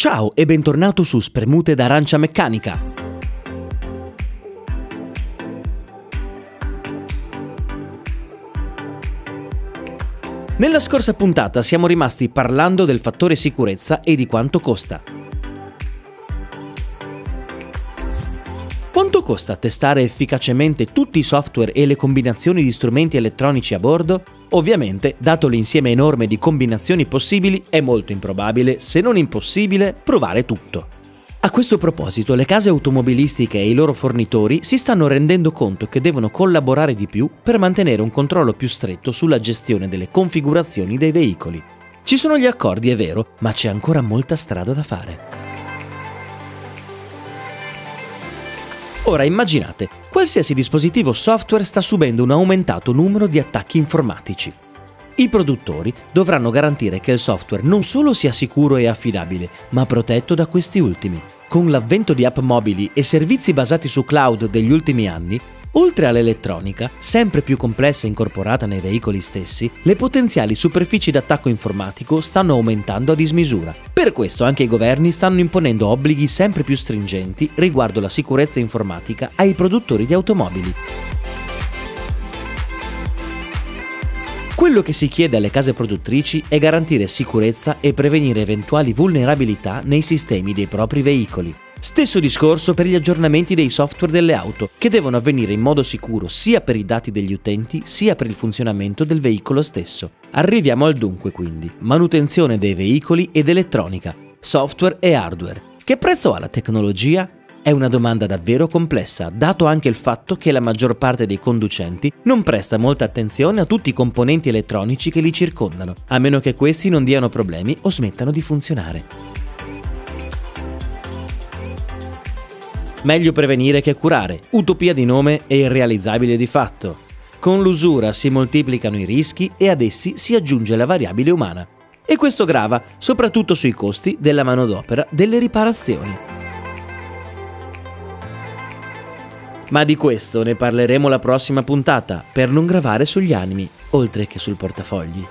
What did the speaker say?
Ciao e bentornato su Spremute d'arancia meccanica. Nella scorsa puntata siamo rimasti parlando del fattore sicurezza e di quanto costa. Quanto costa testare efficacemente tutti i software e le combinazioni di strumenti elettronici a bordo? Ovviamente, dato l'insieme enorme di combinazioni possibili, è molto improbabile, se non impossibile, provare tutto. A questo proposito, le case automobilistiche e i loro fornitori si stanno rendendo conto che devono collaborare di più per mantenere un controllo più stretto sulla gestione delle configurazioni dei veicoli. Ci sono gli accordi, è vero, ma c'è ancora molta strada da fare. Ora immaginate, qualsiasi dispositivo software sta subendo un aumentato numero di attacchi informatici. I produttori dovranno garantire che il software non solo sia sicuro e affidabile, ma protetto da questi ultimi. Con l'avvento di app mobili e servizi basati su cloud degli ultimi anni, Oltre all'elettronica, sempre più complessa e incorporata nei veicoli stessi, le potenziali superfici d'attacco informatico stanno aumentando a dismisura. Per questo anche i governi stanno imponendo obblighi sempre più stringenti riguardo la sicurezza informatica ai produttori di automobili. Quello che si chiede alle case produttrici è garantire sicurezza e prevenire eventuali vulnerabilità nei sistemi dei propri veicoli. Stesso discorso per gli aggiornamenti dei software delle auto, che devono avvenire in modo sicuro sia per i dati degli utenti sia per il funzionamento del veicolo stesso. Arriviamo al dunque quindi, manutenzione dei veicoli ed elettronica, software e hardware. Che prezzo ha la tecnologia? È una domanda davvero complessa, dato anche il fatto che la maggior parte dei conducenti non presta molta attenzione a tutti i componenti elettronici che li circondano, a meno che questi non diano problemi o smettano di funzionare. Meglio prevenire che curare, utopia di nome e irrealizzabile di fatto. Con l'usura si moltiplicano i rischi e ad essi si aggiunge la variabile umana. E questo grava soprattutto sui costi della manodopera delle riparazioni. Ma di questo ne parleremo la prossima puntata per non gravare sugli animi, oltre che sul portafogli.